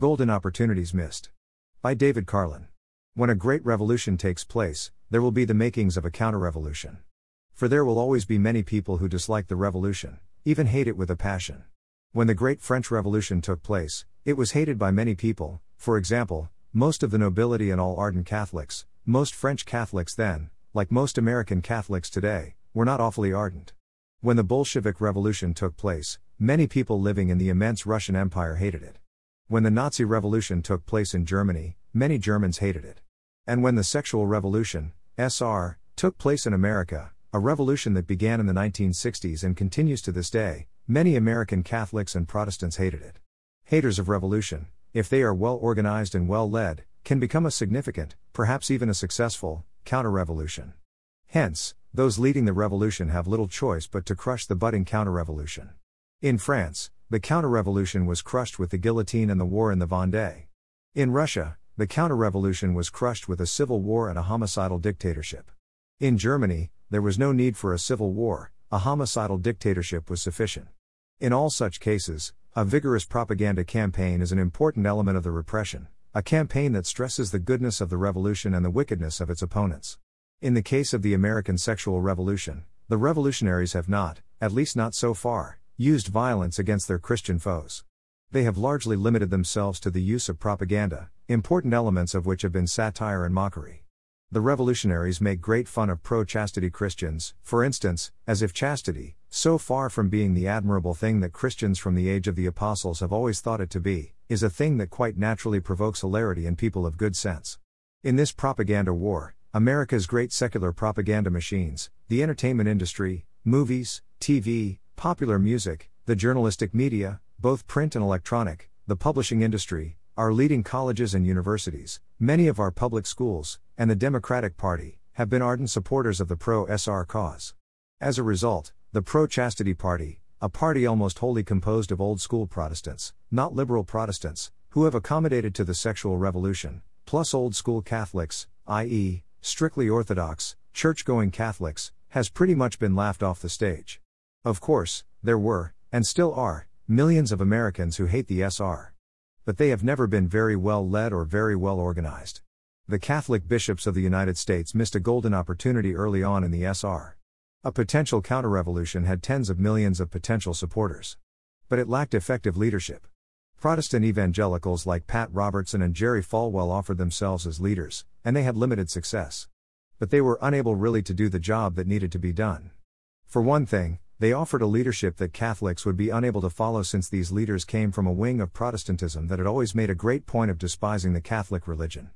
Golden Opportunities Missed. By David Carlin. When a great revolution takes place, there will be the makings of a counter revolution. For there will always be many people who dislike the revolution, even hate it with a passion. When the Great French Revolution took place, it was hated by many people, for example, most of the nobility and all ardent Catholics, most French Catholics then, like most American Catholics today, were not awfully ardent. When the Bolshevik Revolution took place, many people living in the immense Russian Empire hated it. When the Nazi Revolution took place in Germany, many Germans hated it. And when the Sexual Revolution, SR, took place in America, a revolution that began in the 1960s and continues to this day, many American Catholics and Protestants hated it. Haters of revolution, if they are well organized and well led, can become a significant, perhaps even a successful, counter revolution. Hence, those leading the revolution have little choice but to crush the budding counter revolution. In France, the counter revolution was crushed with the guillotine and the war in the Vendée. In Russia, the counter revolution was crushed with a civil war and a homicidal dictatorship. In Germany, there was no need for a civil war, a homicidal dictatorship was sufficient. In all such cases, a vigorous propaganda campaign is an important element of the repression, a campaign that stresses the goodness of the revolution and the wickedness of its opponents. In the case of the American sexual revolution, the revolutionaries have not, at least not so far, used violence against their Christian foes. They have largely limited themselves to the use of propaganda, important elements of which have been satire and mockery. The revolutionaries make great fun of pro chastity Christians, for instance, as if chastity, so far from being the admirable thing that Christians from the age of the apostles have always thought it to be, is a thing that quite naturally provokes hilarity in people of good sense. In this propaganda war, America's great secular propaganda machines, the entertainment industry, movies, TV, popular music, the journalistic media, both print and electronic, the publishing industry, our leading colleges and universities, many of our public schools, and the Democratic Party, have been ardent supporters of the pro SR cause. As a result, the pro chastity party, a party almost wholly composed of old school Protestants, not liberal Protestants, who have accommodated to the sexual revolution, plus old school Catholics, i.e., strictly Orthodox, church going Catholics, has pretty much been laughed off the stage. Of course, there were, and still are, millions of Americans who hate the SR. But they have never been very well led or very well organized. The Catholic bishops of the United States missed a golden opportunity early on in the SR. A potential counter-revolution had tens of millions of potential supporters. But it lacked effective leadership. Protestant evangelicals like Pat Robertson and Jerry Falwell offered themselves as leaders, and they had limited success. But they were unable really to do the job that needed to be done. For one thing, they offered a leadership that Catholics would be unable to follow since these leaders came from a wing of Protestantism that had always made a great point of despising the Catholic religion.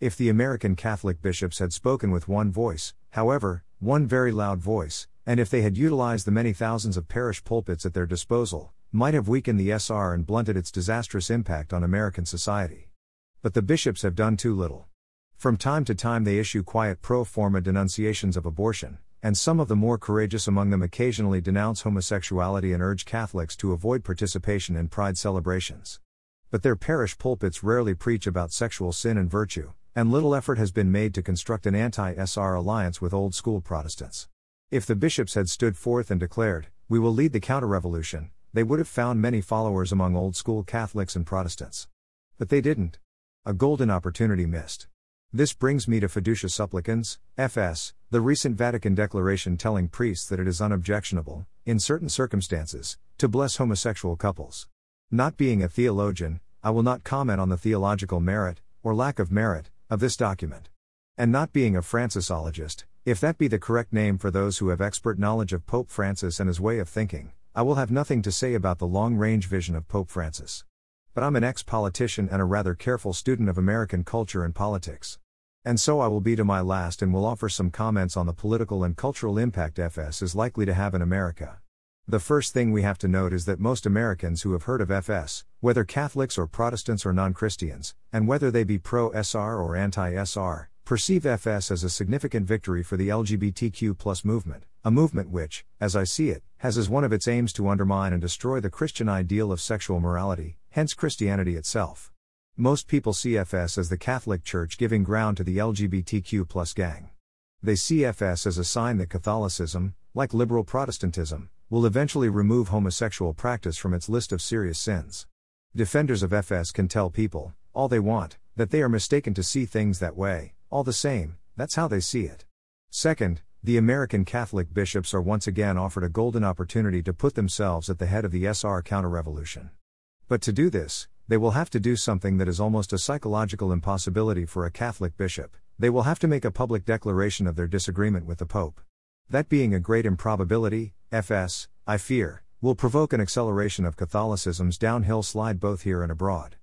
If the American Catholic bishops had spoken with one voice, however, one very loud voice, and if they had utilized the many thousands of parish pulpits at their disposal, might have weakened the SR and blunted its disastrous impact on American society. But the bishops have done too little. From time to time they issue quiet pro forma denunciations of abortion, and some of the more courageous among them occasionally denounce homosexuality and urge Catholics to avoid participation in pride celebrations. But their parish pulpits rarely preach about sexual sin and virtue, and little effort has been made to construct an anti SR alliance with old school Protestants. If the bishops had stood forth and declared, We will lead the counter revolution, they would have found many followers among old school Catholics and Protestants. But they didn't. A golden opportunity missed. This brings me to Fiducia Supplicans, FS, the recent Vatican declaration telling priests that it is unobjectionable, in certain circumstances, to bless homosexual couples. Not being a theologian, I will not comment on the theological merit, or lack of merit, of this document. And not being a Francisologist, if that be the correct name for those who have expert knowledge of Pope Francis and his way of thinking, I will have nothing to say about the long range vision of Pope Francis. But I'm an ex politician and a rather careful student of American culture and politics. And so I will be to my last and will offer some comments on the political and cultural impact FS is likely to have in America. The first thing we have to note is that most Americans who have heard of FS, whether Catholics or Protestants or non Christians, and whether they be pro SR or anti SR, perceive FS as a significant victory for the LGBTQ movement, a movement which, as I see it, has as one of its aims to undermine and destroy the Christian ideal of sexual morality, hence Christianity itself. Most people see FS as the Catholic Church giving ground to the LGBTQ gang. They see FS as a sign that Catholicism, like liberal Protestantism, will eventually remove homosexual practice from its list of serious sins. Defenders of FS can tell people, all they want, that they are mistaken to see things that way, all the same, that's how they see it. Second, the American Catholic bishops are once again offered a golden opportunity to put themselves at the head of the SR counter-revolution. But to do this, they will have to do something that is almost a psychological impossibility for a Catholic bishop. They will have to make a public declaration of their disagreement with the Pope. That being a great improbability, FS, I fear, will provoke an acceleration of Catholicism's downhill slide both here and abroad.